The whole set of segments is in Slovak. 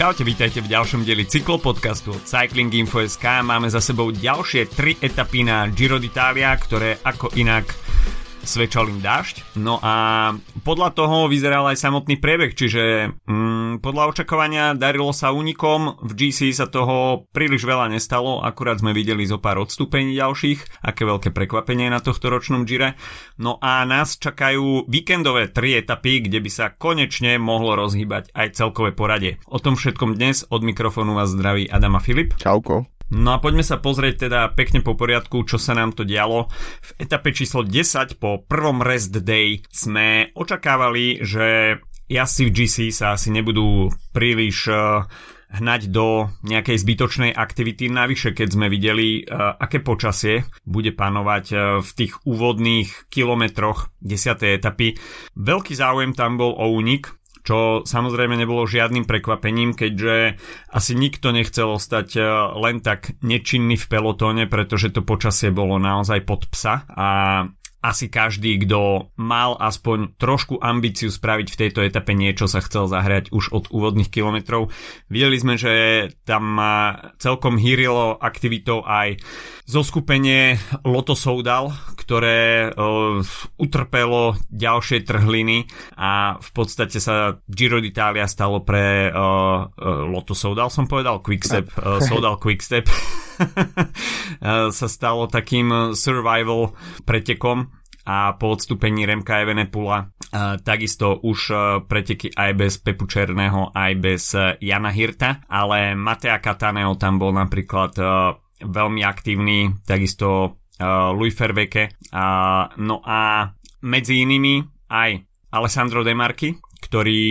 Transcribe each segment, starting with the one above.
Čaute, vítajte v ďalšom dieli cyklopodcastu od Cycling Info.sk. Máme za sebou ďalšie tri etapy na Giro d'Italia, ktoré ako inak svedčal im dážď. No a podľa toho vyzeral aj samotný priebeh, čiže mm, podľa očakovania darilo sa únikom, v GC sa toho príliš veľa nestalo, akurát sme videli zo pár odstúpení ďalších, aké veľké prekvapenie na tohto ročnom Gire. No a nás čakajú víkendové tri etapy, kde by sa konečne mohlo rozhýbať aj celkové poradie. O tom všetkom dnes od mikrofónu vás zdraví Adama Filip. Čauko. No a poďme sa pozrieť teda pekne po poriadku, čo sa nám to dialo. V etape číslo 10 po prvom rest day sme očakávali, že jazdci v GC sa asi nebudú príliš uh, hnať do nejakej zbytočnej aktivity. Navyše, keď sme videli, uh, aké počasie bude panovať uh, v tých úvodných kilometroch 10. etapy. Veľký záujem tam bol o únik, čo samozrejme nebolo žiadnym prekvapením, keďže asi nikto nechcel ostať e, len tak nečinný v pelotóne, pretože to počasie bolo naozaj pod psa a asi každý, kto mal aspoň trošku ambíciu spraviť v tejto etape niečo, sa chcel zahrať už od úvodných kilometrov. Videli sme, že tam celkom hýrilo aktivitou aj zoskupenie Loto Soudal, ktoré uh, utrpelo ďalšie trhliny a v podstate sa Giro d'Italia stalo pre uh, uh, Loto Soudal, som povedal, Quickstep, uh, Soudal Quickstep sa stalo takým survival pretekom a po odstúpení Remka Evenepula takisto už preteky aj bez Pepu Černého, aj bez Jana Hirta, ale Matea Kataného tam bol napríklad veľmi aktívny, takisto Louis Ferveke, no a medzi inými aj Alessandro De Marchi, ktorý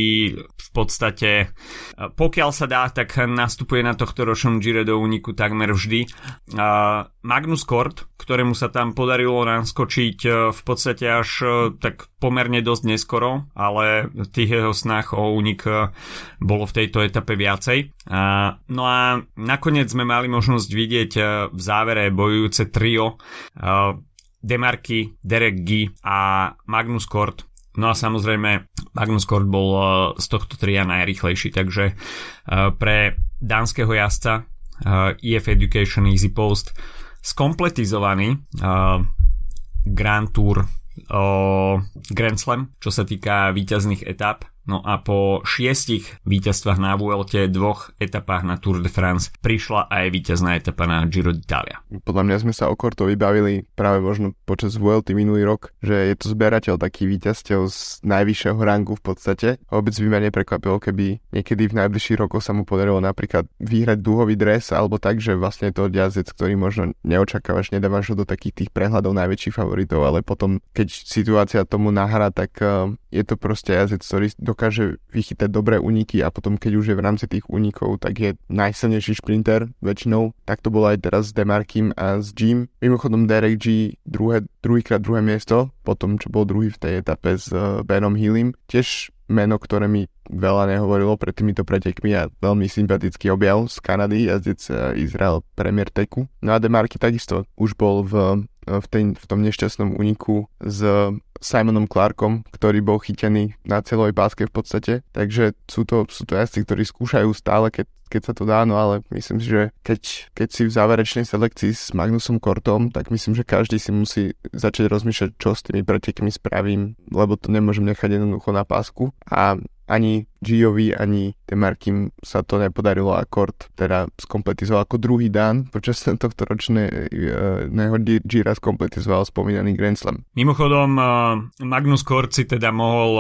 v podstate, e, pokiaľ sa dá, tak nastupuje na tohto ročnom Gire do úniku takmer vždy. Magnus Kort, ktorému sa tam podarilo naskočiť e, v podstate až e, tak pomerne dosť neskoro, ale tých jeho snách o únik bolo v tejto etape viacej. No a nakoniec sme mali možnosť vidieť v závere bojujúce trio Demarky, Derek G a Magnus Kort, No a samozrejme Magnus Kort bol eh, z tohto tria najrychlejší, takže eh, pre dánskeho jazdca EF eh, Education Easy Post skompletizovaný Grand Tour Grand Slam, čo sa týka víťazných etap No a po šiestich víťazstvách na Vuelte, dvoch etapách na Tour de France prišla aj víťazná etapa na Giro d'Italia. Podľa mňa sme sa o Korto vybavili práve možno počas Vuelty minulý rok, že je to zberateľ taký víťazťov z najvyššieho rangu v podstate. Vôbec by ma neprekvapilo, keby niekedy v najbližších rokoch sa mu podarilo napríklad vyhrať dúhový dres alebo tak, že vlastne to jazdec, ktorý možno neočakávaš, nedávaš ho do takých tých prehľadov najväčších favoritov, ale potom, keď situácia tomu nahrá, tak uh, je to proste jazdec, ktorý dokáže vychytať dobré úniky a potom keď už je v rámci tých únikov, tak je najsilnejší šprinter väčšinou. Tak to bolo aj teraz s Demarkim a s Jim. Mimochodom Derek G druhé, druhýkrát druhé miesto, potom čo bol druhý v tej etape s uh, Benom Hillim. Tiež meno, ktoré mi veľa nehovorilo pred týmito pretekmi a veľmi sympatický objav z Kanady, jazdec uh, Izrael Premier Teku. No a Demarky takisto už bol v, v, tej, v tom nešťastnom úniku s Simonom Clarkom, ktorý bol chytený na celovej páske v podstate. Takže sú to, sú to jazdci, ktorí skúšajú stále, keď, keď sa to dá, no ale myslím si, že keď, keď si v záverečnej selekcii s Magnusom Kortom, tak myslím, že každý si musí začať rozmýšľať, čo s tými pretekmi spravím, lebo to nemôžem nechať jednoducho na pásku. A ani Giovi, ani Demarkim sa to nepodarilo a Kort teda skompletizoval ako druhý dan počas tohto ročného Gira skompletizoval spomínaný Grand Slam. Mimochodom Magnus Kort si teda mohol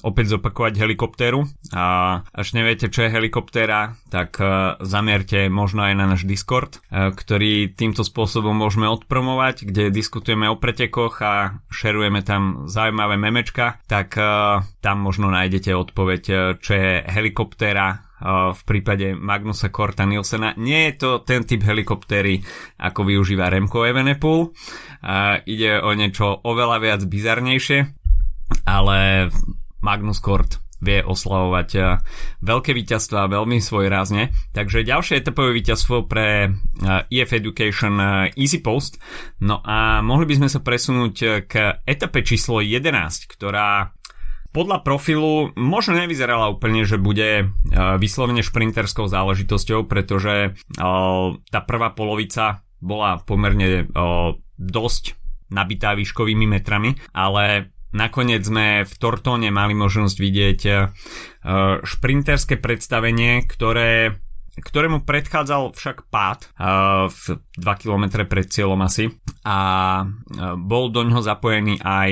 opäť zopakovať helikoptéru a až neviete, čo je helikoptéra, tak zamierte možno aj na náš Discord, ktorý týmto spôsobom môžeme odpromovať, kde diskutujeme o pretekoch a šerujeme tam zaujímavé memečka, tak tam možno nájdete odpoveď čo je helikoptéra v prípade Magnusa Korta Nielsena. Nie je to ten typ helikoptéry, ako využíva Remco Evenepoel. Ide o niečo oveľa viac bizarnejšie, ale Magnus Kort vie oslavovať veľké víťazstva veľmi svojrázne. Takže ďalšie etapové víťazstvo pre EF Education Easy Post. No a mohli by sme sa presunúť k etape číslo 11, ktorá podľa profilu možno nevyzerala úplne, že bude vyslovene šprinterskou záležitosťou, pretože tá prvá polovica bola pomerne dosť nabitá výškovými metrami, ale nakoniec sme v Tortóne mali možnosť vidieť šprinterské predstavenie, ktoré ktorému predchádzal však pád uh, 2 km pred cieľom asi. A bol do ňoho zapojený aj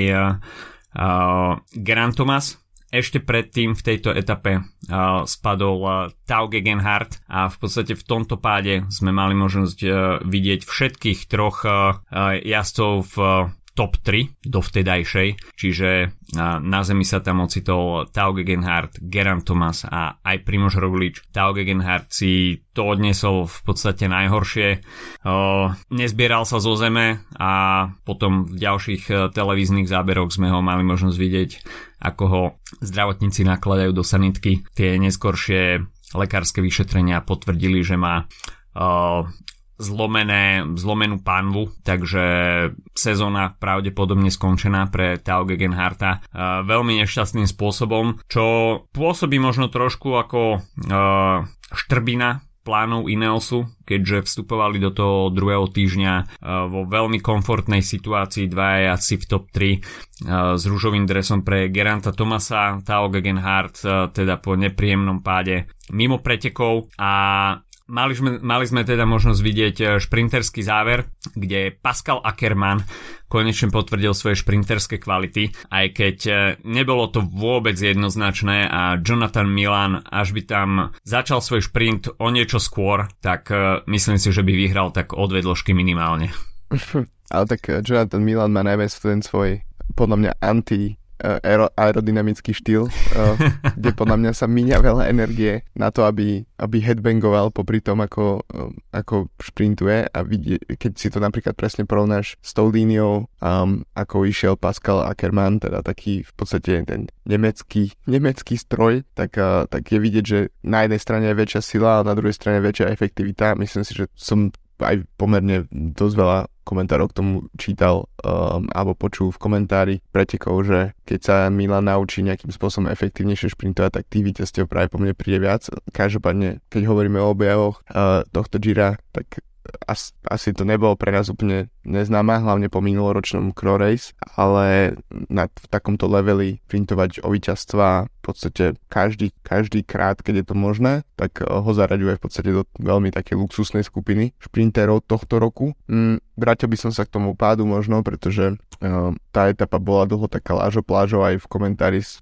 uh, Geran Thomas, ešte predtým v tejto etape uh, spadol uh, Tau Gegenhardt a v podstate v tomto páde sme mali možnosť uh, vidieť všetkých troch uh, jazdcov v uh, top 3 do vtedajšej, čiže na zemi sa tam ocitol Tau Gegenhardt, Geran Thomas a aj Primož Roglič. Tau Gegenhardt si to odnesol v podstate najhoršie. Nezbieral sa zo zeme a potom v ďalších e, televíznych záberoch sme ho mali možnosť vidieť, ako ho zdravotníci nakladajú do sanitky. Tie neskoršie lekárske vyšetrenia potvrdili, že má zlomené, zlomenú panvu, takže sezóna pravdepodobne skončená pre Tao Gegenharta uh, veľmi nešťastným spôsobom, čo pôsobí možno trošku ako uh, štrbina plánov Ineosu, keďže vstupovali do toho druhého týždňa uh, vo veľmi komfortnej situácii dva asi v top 3 uh, s rúžovým dresom pre Geranta Tomasa, Tao Gegenhardt teda po nepríjemnom páde mimo pretekov a Mali sme, mali sme teda možnosť vidieť e, šprinterský záver, kde Pascal Ackermann konečne potvrdil svoje šprinterské kvality, aj keď e, nebolo to vôbec jednoznačné a Jonathan Milan, až by tam začal svoj šprint o niečo skôr, tak e, myslím si, že by vyhral tak o dve dĺžky minimálne. Ale tak Jonathan Milan má najviac ten svoj podľa mňa anti aero, aerodynamický štýl, uh, kde podľa mňa sa míňa veľa energie na to, aby, aby headbangoval popri tom, ako, uh, ako šprintuje a vidie, keď si to napríklad presne porovnáš s tou líniou, um, ako išiel Pascal Ackermann, teda taký v podstate ten nemecký, nemecký stroj, tak, uh, tak je vidieť, že na jednej strane je väčšia sila a na druhej strane väčšia efektivita. Myslím si, že som aj pomerne dosť veľa komentárov k tomu čítal um, alebo počul v komentári pretekov, že keď sa Milan naučí nejakým spôsobom efektívnejšie šprintovať, tak tých víťazstiev práve po mne príde viac. Každopádne, keď hovoríme o objavoch uh, tohto Gira, tak as, asi to nebolo pre nás úplne neznáma, hlavne po minuloročnom Crow Race, ale na, v takomto leveli printovať o víťazstva v podstate každý, každý krát, keď je to možné, tak eh, ho zaraďuje v podstate do veľmi také luxusnej skupiny šprinterov tohto roku. Mm, vrátil by som sa k tomu pádu možno, pretože uh, tá etapa bola dlho taká lážo plážo aj v komentári s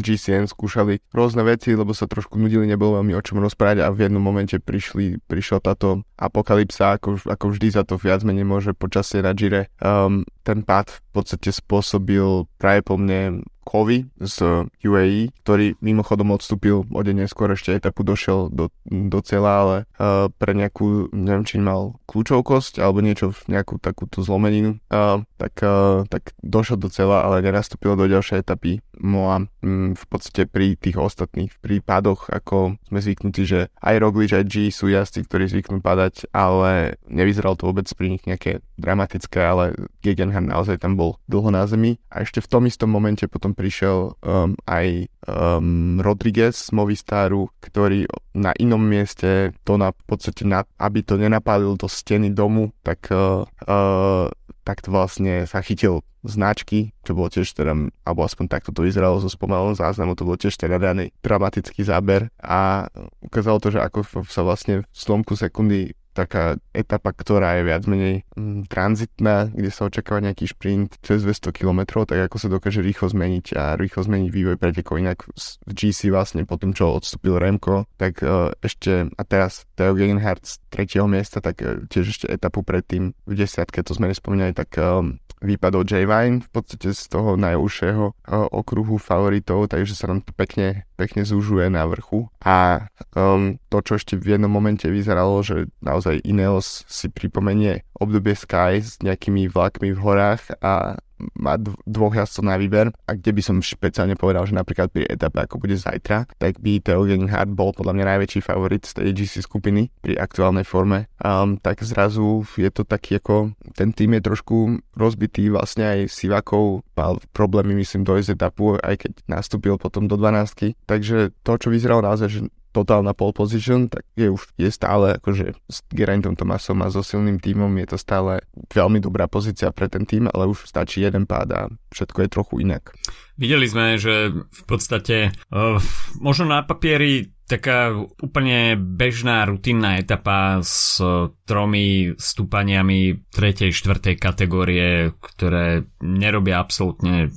GCN skúšali rôzne veci, lebo sa trošku nudili, nebolo veľmi o čom rozprávať a v jednom momente prišli, prišla táto apokalypsa, ako, ako vždy za to viac menej môže počasie na Gire. Um, ten pád v podstate spôsobil práve po mne Kovy z UAE, ktorý mimochodom odstúpil o deň neskôr ešte etapu došiel do, do cieľa, ale uh, pre nejakú, neviem či mal kľúčovkosť alebo niečo, nejakú takúto zlomeninu, uh, tak, uh, tak došiel do cieľa, ale nenastúpil do ďalšej etapy. No a um, v podstate pri tých ostatných prípadoch, ako sme zvyknutí, že aj Roglič, aj G sú jazdci, ktorí zvyknú padať, ale nevyzeral to vôbec pri nich nejaké dramatické, ale Gegenhardt naozaj tam bol dlho na zemi. A ešte v tom istom momente potom prišiel um, aj um, Rodriguez z Movistaru, ktorý na inom mieste to na v podstate, na, aby to nenapálil do steny domu, tak, uh, uh, tak to vlastne sa chytil značky, čo bolo tiež teda, alebo aspoň takto to vyzeralo zo spomalom záznamu, to bolo tiež teda daný dramatický záber a ukázalo to, že ako sa vlastne v slomku sekundy taká etapa, ktorá je viac menej mm, tranzitná, kde sa očakáva nejaký šprint cez 200 km, tak ako sa dokáže rýchlo zmeniť a rýchlo zmeniť vývoj pretekov. Inak v GC vlastne po tom, čo odstúpil Remko, tak uh, ešte, a teraz Theo Gegenhardt z tretieho miesta, tak uh, tiež ešte etapu predtým v desiatke, to sme nespomínali, tak um, vypadol J. Vine v podstate z toho najúžšieho uh, okruhu favoritov, takže sa nám to pekne, pekne zúžuje na vrchu. A um, to, čo ešte v jednom momente vyzeralo, že naozaj Ineos si pripomenie obdobie Sky s nejakými vlakmi v horách a má dvoch jazdcov na výber a kde by som špeciálne povedal, že napríklad pri etape ako bude zajtra, tak by Theo Gegenhardt bol podľa mňa najväčší favorit z tej GC skupiny pri aktuálnej forme. Um, tak zrazu je to taký ako, ten tým je trošku rozbitý vlastne aj Sivakov mal problémy myslím dojsť etapu, aj keď nastúpil potom do 12. Takže to, čo vyzeralo naozaj, že totálna pole position, tak je už je stále akože s Geraintom Tomasom a so silným tímom je to stále veľmi dobrá pozícia pre ten tým, ale už stačí jeden pád a všetko je trochu inak. Videli sme, že v podstate uh, možno na papieri taká úplne bežná rutinná etapa s tromi stúpaniami tretej, štvrtej kategórie, ktoré nerobia absolútne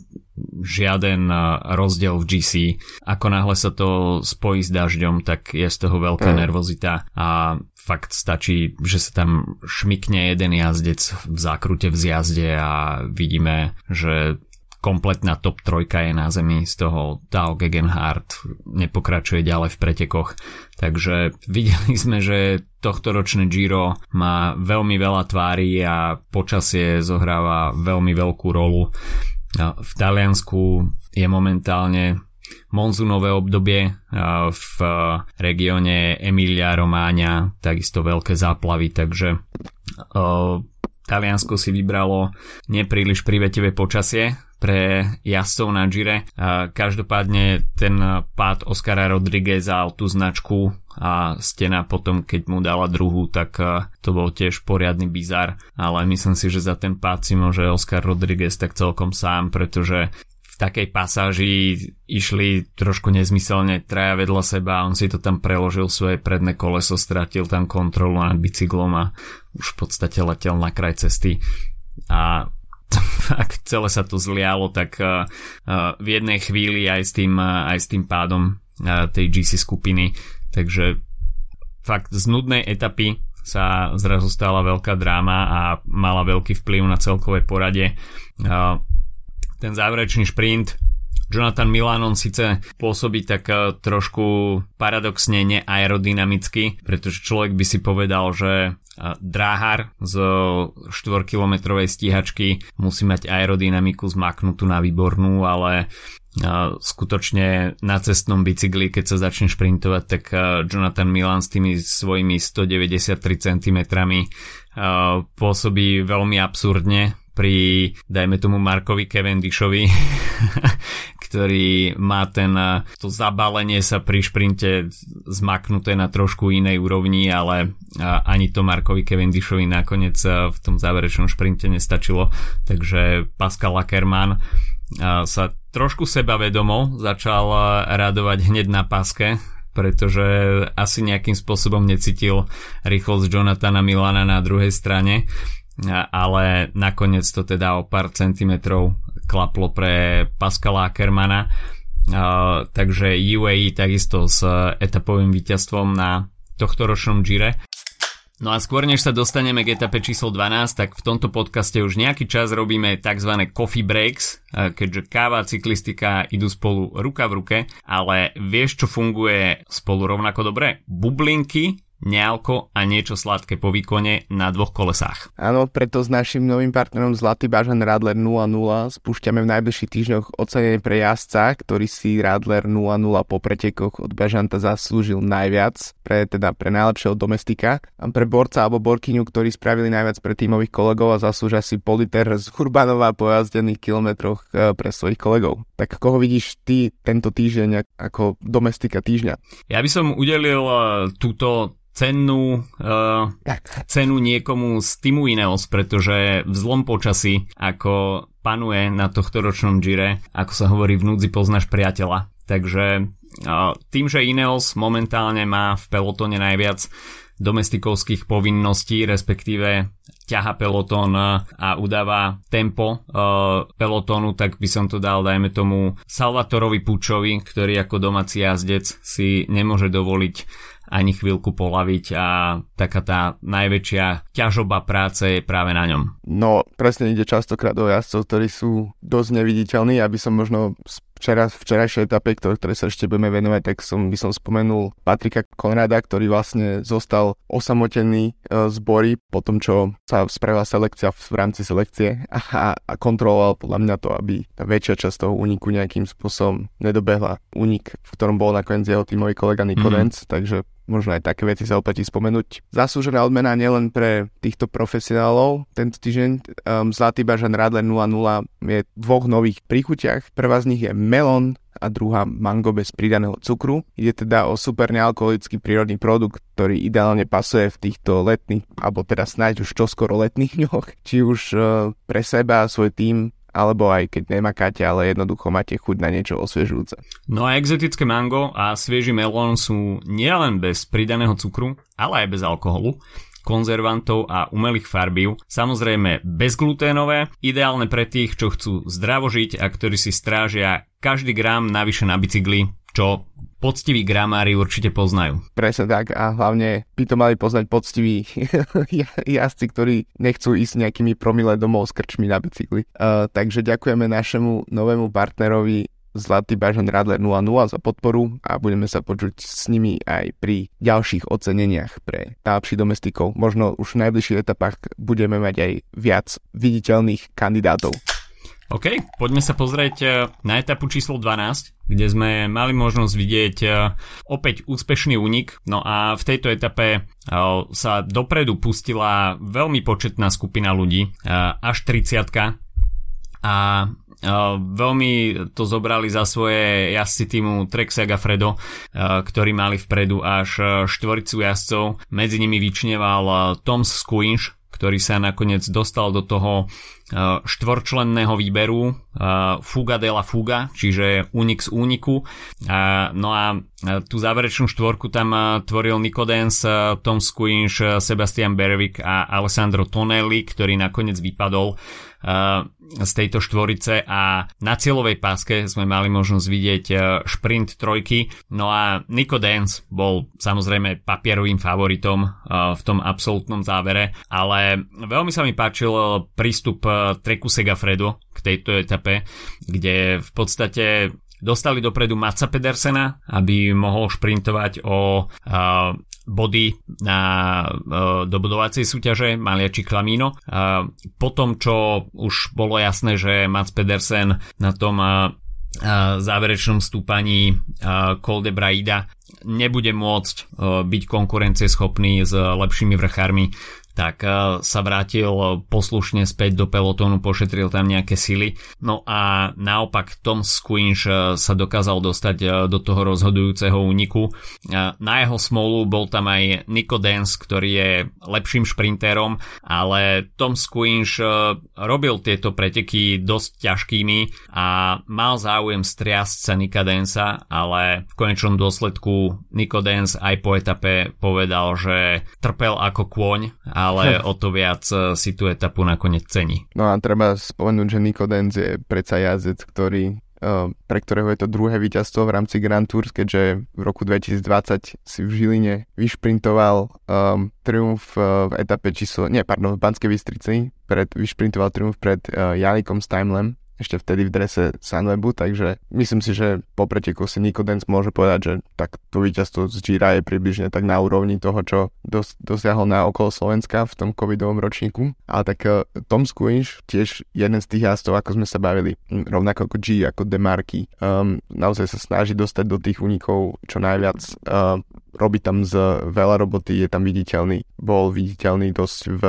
žiaden rozdiel v GC. Ako náhle sa to spojí s dažďom, tak je z toho veľká mm. nervozita a fakt stačí, že sa tam šmikne jeden jazdec v zákrute v zjazde a vidíme, že kompletná top trojka je na zemi, z toho Tao Gegenhardt nepokračuje ďalej v pretekoch. Takže videli sme, že tohto ročné Giro má veľmi veľa tvári a počasie zohráva veľmi veľkú rolu. V Taliansku je momentálne monzunové obdobie v regióne Emilia Romáňa, takisto veľké záplavy, takže Taliansko si vybralo nepríliš privetivé počasie pre jazdcov na Gire. Každopádne ten pád Oscara Rodrigueza o tú značku a stena potom, keď mu dala druhú, tak to bol tiež poriadny bizar, ale myslím si, že za ten pád si môže Oscar Rodriguez tak celkom sám, pretože v takej pasáži išli trošku nezmyselne traja vedľa seba on si to tam preložil svoje predné koleso, stratil tam kontrolu nad bicyklom a už v podstate letel na kraj cesty a ak celé sa to zlialo, tak uh, uh, v jednej chvíli aj s tým, uh, aj s tým pádom tej GC skupiny. Takže fakt z nudnej etapy sa zrazu stala veľká dráma a mala veľký vplyv na celkové porade. Uh, ten záverečný šprint Jonathan Milan on síce pôsobí tak eh, trošku paradoxne neaerodynamicky, pretože človek by si povedal, že eh, dráhar z 4-kilometrovej stíhačky musí mať aerodynamiku zmaknutú na výbornú, ale skutočne na cestnom bicykli, keď sa začne šprintovať, tak Jonathan Milan s tými svojimi 193 cm pôsobí veľmi absurdne pri, dajme tomu Markovi Cavendishovi, ktorý má ten, to zabalenie sa pri šprinte zmaknuté na trošku inej úrovni, ale ani to Markovi Cavendishovi nakoniec v tom záverečnom šprinte nestačilo, takže Pascal Ackermann sa trošku sebavedomo začal radovať hneď na paske, pretože asi nejakým spôsobom necítil rýchlosť Jonathana Milana na druhej strane ale nakoniec to teda o pár centimetrov klaplo pre Pascala Ackermana. takže UAE takisto s etapovým víťazstvom na tohto ročnom Gire. No a skôr než sa dostaneme k etape číslo 12, tak v tomto podcaste už nejaký čas robíme tzv. coffee breaks, keďže káva a cyklistika idú spolu ruka v ruke, ale vieš čo funguje spolu rovnako dobre? Bublinky nealko a niečo sladké po výkone na dvoch kolesách. Áno, preto s našim novým partnerom Zlatý Bažan Radler 00 spúšťame v najbližších týždňoch ocenenie pre jazdca, ktorý si Radler 00 po pretekoch od Bažanta zaslúžil najviac, pre, teda pre najlepšieho domestika, a pre borca alebo borkyňu, ktorí spravili najviac pre tímových kolegov a zaslúžia si politer z Urbanova po jazdených kilometroch e, pre svojich kolegov. Tak koho vidíš ty tento týždeň ako domestika týždňa? Ja by som udelil e, túto cennú uh, cenu niekomu z Timu Ineos, pretože v zlom počasí, ako panuje na tohto ročnom Gire, ako sa hovorí v núdzi poznáš priateľa. Takže uh, tým, že Ineos momentálne má v pelotone najviac domestikovských povinností, respektíve ťaha pelotón a udáva tempo uh, pelotónu, tak by som to dal, dajme tomu, Salvatorovi Pučovi, ktorý ako domáci jazdec si nemôže dovoliť ani chvíľku polaviť a taká tá najväčšia ťažoba práce je práve na ňom. No, presne ide častokrát o jazdcov, ktorí sú dosť neviditeľní, aby som možno včera, včerajšej etape, ktoré, ktoré sa ešte budeme venovať, tak som, by som spomenul Patrika Konrada, ktorý vlastne zostal osamotený e, z bory po tom, čo sa spravila selekcia v, v rámci selekcie a, a kontroloval podľa mňa to, aby tá väčšia časť toho úniku nejakým spôsobom nedobehla únik, v ktorom bol nakoniec jeho tímový kolega Nikodenc, mm-hmm. takže možno aj také veci sa oplatí spomenúť. Zaslúžená odmena nielen pre týchto profesionálov. Tento týždeň um, Zlatý bažan Radler 0.0 je v dvoch nových príchutiach. Prvá z nich je melon a druhá mango bez pridaného cukru. Ide teda o super nealkoholický prírodný produkt, ktorý ideálne pasuje v týchto letných, alebo teda snáď už čoskoro letných dňoch, či už uh, pre seba a svoj tým alebo aj keď nemakáte, ale jednoducho máte chuť na niečo osviežujúce. No a exotické mango a svieži melón sú nielen bez pridaného cukru, ale aj bez alkoholu konzervantov a umelých farbív. Samozrejme bezgluténové, ideálne pre tých, čo chcú zdravo žiť a ktorí si strážia každý gram navyše na bicykli, čo poctiví gramári určite poznajú. Presne tak a hlavne by to mali poznať poctiví jazdci, ktorí nechcú ísť nejakými promile domov s krčmi na bicykli. Uh, takže ďakujeme našemu novému partnerovi Zlatý Bažan Radler 00 za podporu a budeme sa počuť s nimi aj pri ďalších oceneniach pre najlepších domestikov. Možno už v najbližších etapách budeme mať aj viac viditeľných kandidátov. OK, poďme sa pozrieť eh, na etapu číslo 12, kde sme mali možnosť vidieť eh, opäť úspešný únik. No a v tejto etape eh, sa dopredu pustila veľmi početná skupina ľudí, až 30 a veľmi to zobrali za svoje jazdci týmu Trek Segafredo, ktorí mali vpredu až štvoricu jazdcov. Medzi nimi vyčneval Tom Squinch, ktorý sa nakoniec dostal do toho Eh, štvorčlenného výberu Fuga de Fuga, čiže únik z úniku. No a tú záverečnú štvorku tam tvoril Nikodens, Tom Squinch, Sebastian Berwick a Alessandro Tonelli, ktorý nakoniec vypadol z tejto štvorice a na cieľovej páske sme mali možnosť vidieť šprint trojky. No a Nico bol samozrejme papierovým favoritom v tom absolútnom závere, ale veľmi sa mi páčil prístup treku Segafredo tejto etape, kde v podstate dostali dopredu Maca Pedersena, aby mohol šprintovať o body na uh, dobudovacej súťaže Maliači Klamino. Uh, po tom, čo už bolo jasné, že Mac Pedersen na tom záverečnom stúpaní uh, Col de Braida nebude môcť byť konkurencieschopný s lepšími vrchármi, tak eh, sa vrátil poslušne späť do pelotónu, pošetril tam nejaké sily. No a naopak Tom Squinch eh, sa dokázal dostať eh, do toho rozhodujúceho úniku. Na jeho smolu bol tam aj Nico Dance, ktorý je lepším šprintérom, ale Tom Squinch robil tieto preteky dosť ťažkými a mal záujem striasť sa Nika Dansa, ale v konečnom dôsledku Nico Dance aj po etape povedal, že trpel ako kôň a ale o to viac e, si tú etapu nakoniec cení. No a treba spomenúť, že Nico Denz je predsa jazdec, ktorý e, pre ktorého je to druhé víťazstvo v rámci Grand Tours, keďže v roku 2020 si v Žiline vyšprintoval um, triumf uh, v etape číslo, nie, pardon, v Banskej Bystrici, pred, vyšprintoval triumf pred uh, Janikom Steinlem ešte vtedy v drese Sunwebu, takže myslím si, že po preteku si Nico Dance môže povedať, že tak to víťazstvo z Gira je približne tak na úrovni toho, čo dos- dosiahol na okolo Slovenska v tom covidovom ročníku. Ale tak uh, Tom Squinch, tiež jeden z tých jazdov, ako sme sa bavili, rovnako ako G, ako Demarky, um, naozaj sa snaží dostať do tých únikov čo najviac. Uh, robí tam z veľa roboty, je tam viditeľný. Bol viditeľný dosť v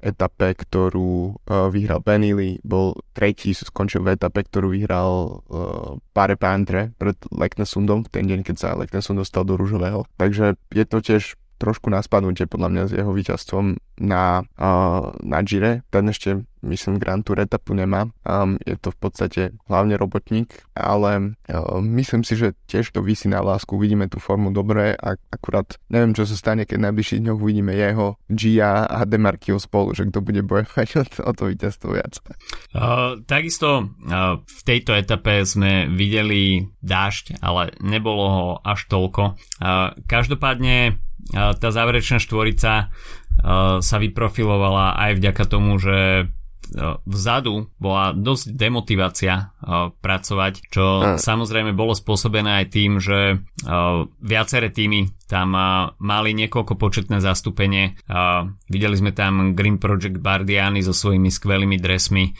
etape, ktorú uh, vyhral Benily, bol tretí, skončil v etape, ktorú vyhral uh, Pare Pantre pred Leknesundom, ten deň, keď sa Leknesund dostal do rúžového. Takže je to tiež trošku na spadnutie podľa mňa s jeho víťazstvom na, uh, na Gire. Ten ešte, myslím, Grand Tour etapu nemá. Um, je to v podstate hlavne robotník, ale uh, myslím si, že tiež to vysí na lásku. Vidíme tú formu dobre a akurát neviem, čo sa stane, keď najbližších dňoch uvidíme jeho, Gia a Demarkio spolu, že kto bude bojovať o to, o to víťazstvo viac. Uh, takisto uh, v tejto etape sme videli dážď, ale nebolo ho až toľko. Uh, každopádne tá záverečná štvorica sa vyprofilovala aj vďaka tomu, že vzadu bola dosť demotivácia pracovať, čo samozrejme bolo spôsobené aj tým, že viaceré týmy tam mali niekoľko početné zastúpenie. Videli sme tam Green Project Bardiani so svojimi skvelými dresmi.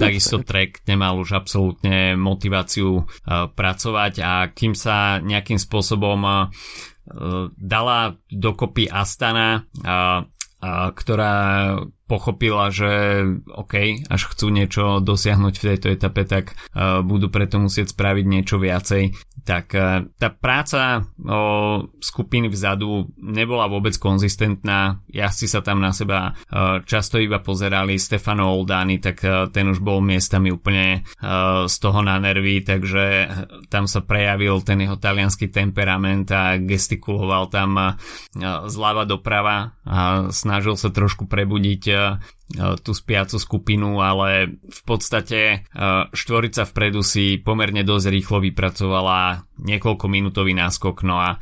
Takisto Trek nemal už absolútne motiváciu pracovať a kým sa nejakým spôsobom dala dokopy Astana, ktorá pochopila, že OK, až chcú niečo dosiahnuť v tejto etape, tak uh, budú preto musieť spraviť niečo viacej. Tak uh, tá práca o skupiny vzadu nebola vôbec konzistentná. Jazdci sa tam na seba uh, často iba pozerali. Stefano Oldani, tak uh, ten už bol miestami úplne z toho na nervy, takže tam sa prejavil ten jeho talianský temperament a gestikuloval tam zľava doprava a snažil sa trošku prebudiť E, tú spiacu skupinu, ale v podstate e, štvorica vpredu si pomerne dosť rýchlo vypracovala niekoľko minútový náskok, no a e,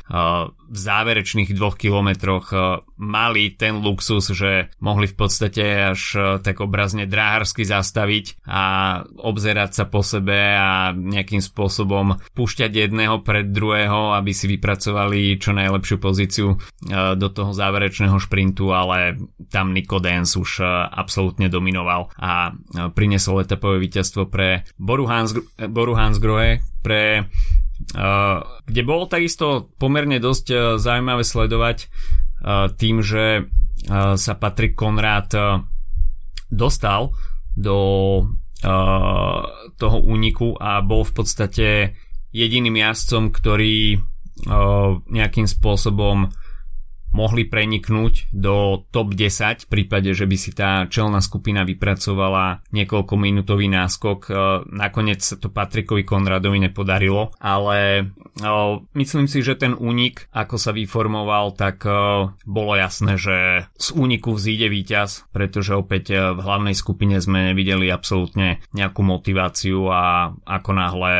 v záverečných dvoch kilometroch mali ten luxus, že mohli v podstate až tak obrazne dráharsky zastaviť a obzerať sa po sebe a nejakým spôsobom púšťať jedného pred druhého, aby si vypracovali čo najlepšiu pozíciu do toho záverečného šprintu, ale tam Nico Dance už absolútne dominoval a priniesol etapové víťazstvo pre Boru, Hans, Boru Hansgrohe, pre, kde bolo takisto pomerne dosť uh, zaujímavé sledovať uh, tým, že sa Patrik Konrád uh, dostal do toho úniku a bol v podstate jediným jazdcom, ktorý nejakým spôsobom mohli preniknúť do top 10 v prípade, že by si tá čelná skupina vypracovala niekoľko minútový náskok. E, nakoniec sa to Patrikovi Konradovi nepodarilo, ale e, myslím si, že ten únik, ako sa vyformoval, tak e, bolo jasné, že z úniku vzíde víťaz, pretože opäť v hlavnej skupine sme videli absolútne nejakú motiváciu a ako náhle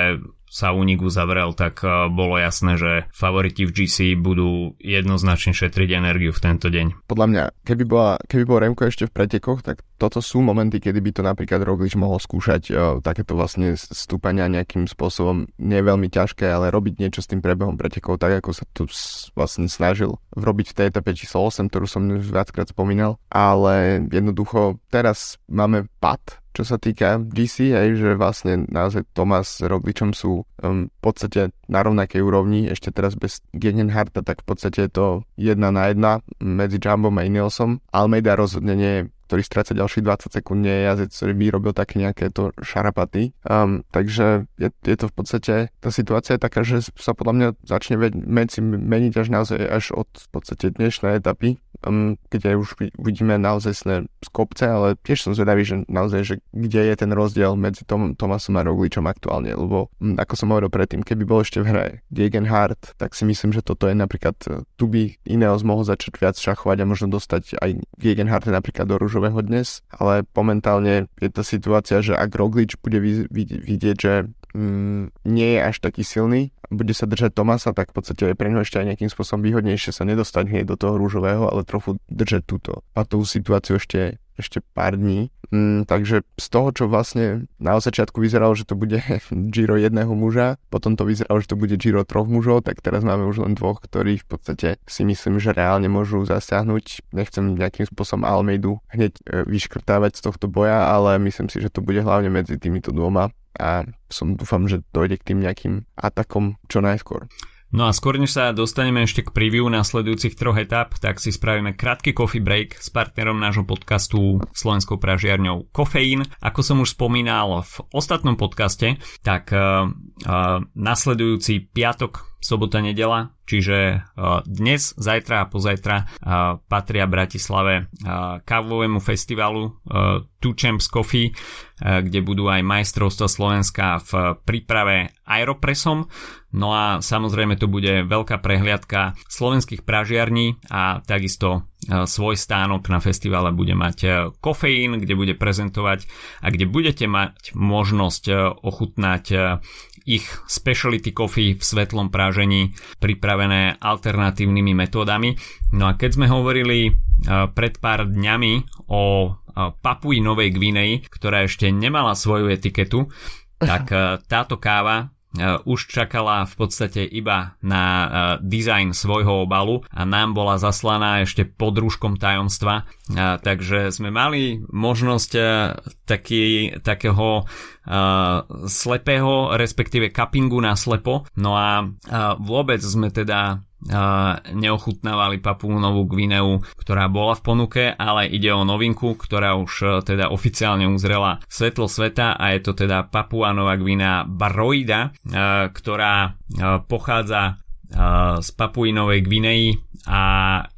sa únik uzavrel, tak e, bolo jasné, že favoriti v GC budú jednoznačne šetriť energiu v tento deň. Podľa mňa, keby, bola, keby bol Remko ešte v pretekoch, tak toto sú momenty, kedy by to napríklad Roglič mohol skúšať e, takéto vlastne stúpania nejakým spôsobom nie veľmi ťažké, ale robiť niečo s tým prebehom pretekov, tak ako sa tu vlastne snažil robiť v tej etape číslo 8, ktorú som už viackrát spomínal, ale jednoducho teraz máme pad čo sa týka GC, aj, že vlastne naozaj Thomas s Rogličom sú um, v podstate na rovnakej úrovni, ešte teraz bez Gegenharta, tak v podstate je to jedna na jedna medzi Jumbom a Ineosom. Almeida rozhodne nie ktorý stráca ďalších 20 sekúnd, nie je jazdec, ktorý by robil také nejaké to šarapaty. Um, takže je, je to v podstate, tá situácia je taká, že sa podľa mňa začne veci meniť až naozaj až od v podstate dnešnej etapy, um, kde už vidíme naozaj z kopce, ale tiež som zvedavý, že naozaj, že kde je ten rozdiel medzi Tom, Tomasom a Rogličom aktuálne, lebo um, ako som hovoril predtým, keby bol ešte v hre Gegenhardt, tak si myslím, že toto je napríklad, e, tu by Ineos mohol začať viac šachovať a možno dostať aj Gegenhardt napríklad do rúžov kľúčového dnes, ale momentálne je tá situácia, že ak Roglič bude vidieť, že mm, nie je až taký silný, bude sa držať Tomasa, tak v podstate je pre ňo ešte aj nejakým spôsobom výhodnejšie sa nedostať hneď do toho rúžového, ale trochu držať túto a tú situáciu ešte ešte pár dní. Mm, takže z toho, čo vlastne na začiatku vyzeralo, že to bude Giro jedného muža, potom to vyzeralo, že to bude Giro troch mužov, tak teraz máme už len dvoch, ktorí v podstate si myslím, že reálne môžu zasiahnuť. Nechcem nejakým spôsobom Almeidu hneď e, vyškrtávať z tohto boja, ale myslím si, že to bude hlavne medzi týmito dvoma a som dúfam, že dojde k tým nejakým atakom čo najskôr. No a skôr než sa dostaneme ešte k preview nasledujúcich troch etap, tak si spravíme krátky coffee break s partnerom nášho podcastu Slovenskou pražiarňou Kofeín. Ako som už spomínal v ostatnom podcaste, tak uh, uh, nasledujúci piatok sobota, nedela, čiže dnes, zajtra a pozajtra patria Bratislave kávovému festivalu Two Champs Coffee, kde budú aj majstrovstva Slovenska v príprave Aeropresom. No a samozrejme to bude veľká prehliadka slovenských pražiarní a takisto svoj stánok na festivale bude mať kofeín, kde bude prezentovať a kde budete mať možnosť ochutnať ich specialty coffee v svetlom prážení pripravené alternatívnymi metódami. No a keď sme hovorili pred pár dňami o Papui Novej Gvineji, ktorá ešte nemala svoju etiketu, tak táto káva už čakala v podstate iba na dizajn svojho obalu a nám bola zaslaná ešte pod rúškom tajomstva. Takže sme mali možnosť taký, takého slepého, respektíve cuppingu na slepo. No a vôbec sme teda neochutnávali Papúnovú Gvineu, ktorá bola v ponuke, ale ide o novinku, ktorá už e, teda oficiálne uzrela svetlo sveta a je to teda Papua Nová Gvinea Baroida, e, ktorá e, pochádza z Papuinovej Gvinei a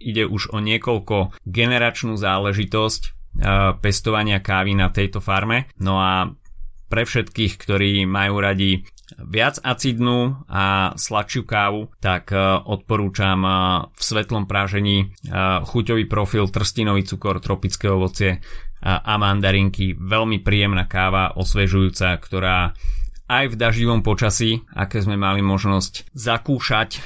ide už o niekoľko generačnú záležitosť pestovania kávy na tejto farme. No a pre všetkých, ktorí majú radi viac acidnú a sladšiu kávu, tak e, odporúčam e, v svetlom prážení e, chuťový profil, trstinový cukor, tropické ovocie a mandarinky. Veľmi príjemná káva, osvežujúca, ktorá aj v daždivom počasí, aké sme mali možnosť zakúšať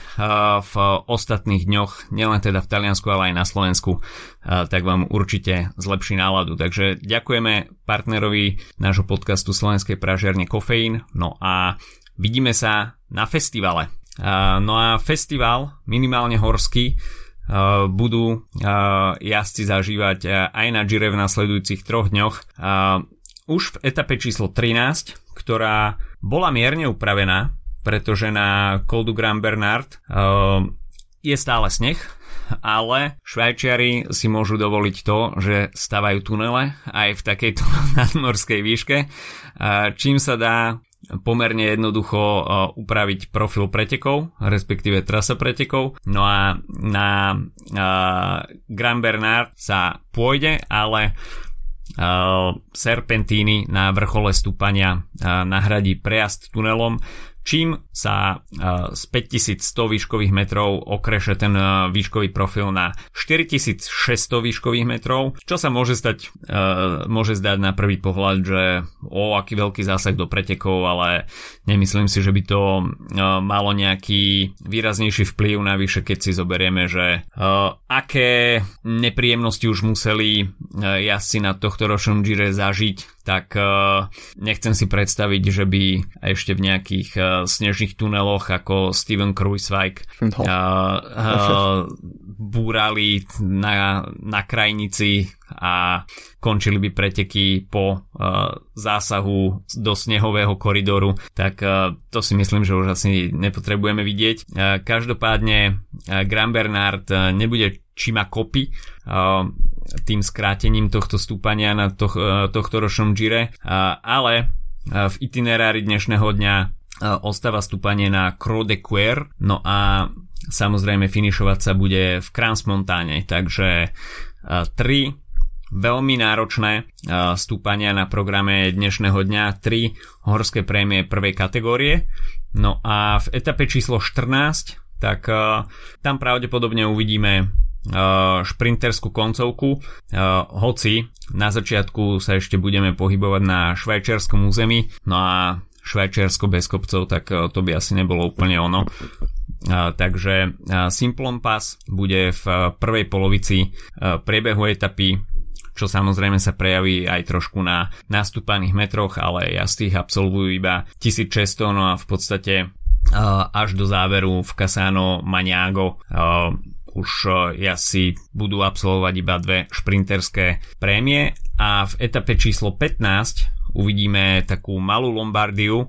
v ostatných dňoch, nielen teda v Taliansku, ale aj na Slovensku, tak vám určite zlepší náladu. Takže ďakujeme partnerovi nášho podcastu Slovenskej pražiarne Kofeín. No a vidíme sa na festivale. No a festival, minimálne horský, budú jazdci zažívať aj na Gire v nasledujúcich troch dňoch. Už v etape číslo 13, ktorá bola mierne upravená, pretože na Col du Grand Bernard je stále sneh, ale Švajčiari si môžu dovoliť to, že stavajú tunele aj v takejto nadmorskej výške, čím sa dá pomerne jednoducho uh, upraviť profil pretekov, respektíve trasa pretekov. No a na uh, Grand Bernard sa pôjde, ale uh, serpentíny na vrchole stúpania nahradí prejazd tunelom, čím sa z 5100 výškových metrov okreše ten výškový profil na 4600 výškových metrov, čo sa môže stať, môže zdať na prvý pohľad, že o aký veľký zásah do pretekov, ale nemyslím si, že by to malo nejaký výraznejší vplyv, navyše keď si zoberieme, že aké nepríjemnosti už museli jazdci na tohto ročnom Gire zažiť tak uh, nechcem si predstaviť, že by ešte v nejakých uh, snežných tuneloch ako Steven Kruiswijk no. uh, búrali na, na krajnici a končili by preteky po uh, zásahu do snehového koridoru, tak uh, to si myslím, že už asi nepotrebujeme vidieť. Uh, každopádne uh, Grand Bernard uh, nebude čima kopy, uh, tým skrátením tohto stúpania na e, tohto ročnom Gire, ale e, v itinerári dnešného dňa e, ostáva stúpanie na Croix de Quer, no a samozrejme finišovať sa bude v Crans-Montáne, takže tri veľmi náročné stúpania na programe dnešného dňa, tri horské prémie prvej kategórie. No a v etape číslo 14, tak tam pravdepodobne uvidíme šprinterskú koncovku, eh, hoci na začiatku sa ešte budeme pohybovať na švajčiarskom území, no a Švajčiarsko bez kopcov, tak eh, to by asi nebolo úplne ono. Takže Simplon Pass bude v prvej polovici priebehu etapy čo samozrejme sa prejaví aj trošku na nastúpaných metroch, ale jazdých absolvujú iba 1600, no a v podstate až do záveru v Casano Maniago už e, asi budú absolvovať iba dve šprinterské prémie a v etape číslo 15 uvidíme takú malú Lombardiu, e,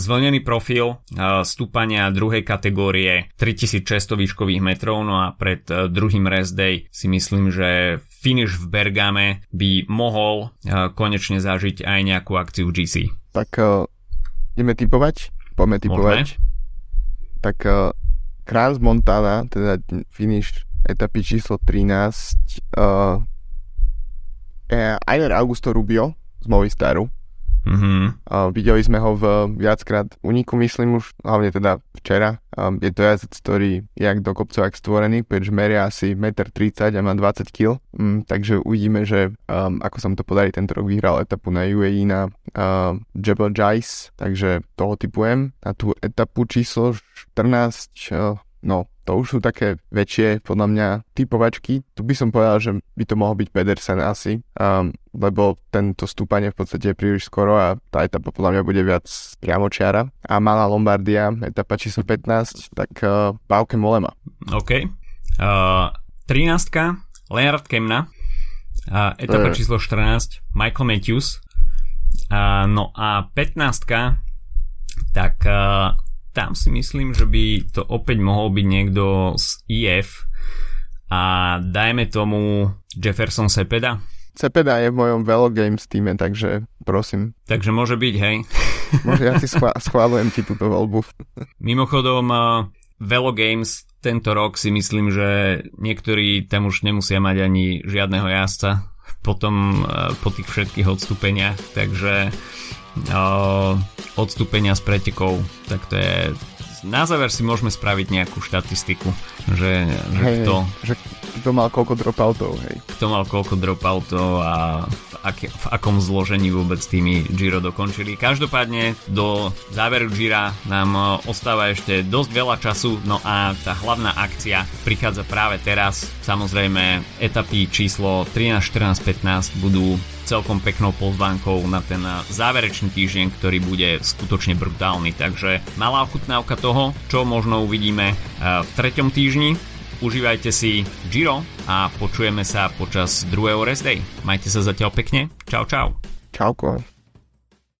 zvlnený profil e, stúpania druhej kategórie 3600 výškových metrov, no a pred druhým rest day si myslím, že finish v Bergame by mohol konečne zažiť aj nejakú akciu GC. Tak uh, ideme typovať? Poďme typovať. Môžeme? Tak uh, Kranz Montana, teda finish etapy číslo 13, uh, Einer Augusto Rubio z Movistaru. Mm-hmm. Uh, videli sme ho v viackrát uniku, myslím už, hlavne teda včera. Um, je to jazdec, ktorý je jak do kopcov, jak stvorený, pretože meria asi 1,30 m a má 20 kg. Um, takže uvidíme, že um, ako sa mu to podarí. Tento rok vyhral etapu na UAE na uh, Jebel Jais, takže toho typujem. Na tú etapu číslo 14, uh, no to už sú také väčšie, podľa mňa, typovačky. Tu by som povedal, že by to mohol byť Pedersen asi. Um, lebo tento stúpanie v podstate je príliš skoro a tá etapa podľa mňa bude viac priamočiara. A malá Lombardia, etapa číslo 15, tak uh, Bauke Molema. OK. Uh, 13. Leonard Kemna. Uh, etapa uh. číslo 14. Michael Matthews. Uh, no a 15. Tak uh, tam si myslím, že by to opäť mohol byť niekto z IF a dajme tomu Jefferson Sepeda. Cepeda je v mojom Velo Games týme, takže prosím. Takže môže byť, hej. Môže, ja si schvá- schválujem ti túto voľbu. Mimochodom, uh, Velo Games tento rok si myslím, že niektorí tam už nemusia mať ani žiadneho jazdca potom uh, po tých všetkých odstúpeniach, takže uh, odstúpenia z pretekov, tak to je na záver si môžeme spraviť nejakú štatistiku, že, že hej, kto... Že kto mal koľko dropoutov, hej. Kto mal koľko dropoutov a v, ak, v akom zložení vôbec tými Giro dokončili. Každopádne do záveru Gira nám ostáva ešte dosť veľa času, no a tá hlavná akcia prichádza práve teraz. Samozrejme, etapy číslo 13, 14, 15 budú celkom peknou pozvánkou na ten záverečný týždeň, ktorý bude skutočne brutálny. Takže malá ochutnávka toho, čo možno uvidíme v treťom týždni. Užívajte si Giro a počujeme sa počas druhého rest day. Majte sa zatiaľ pekne. Čau, čau. Čauko.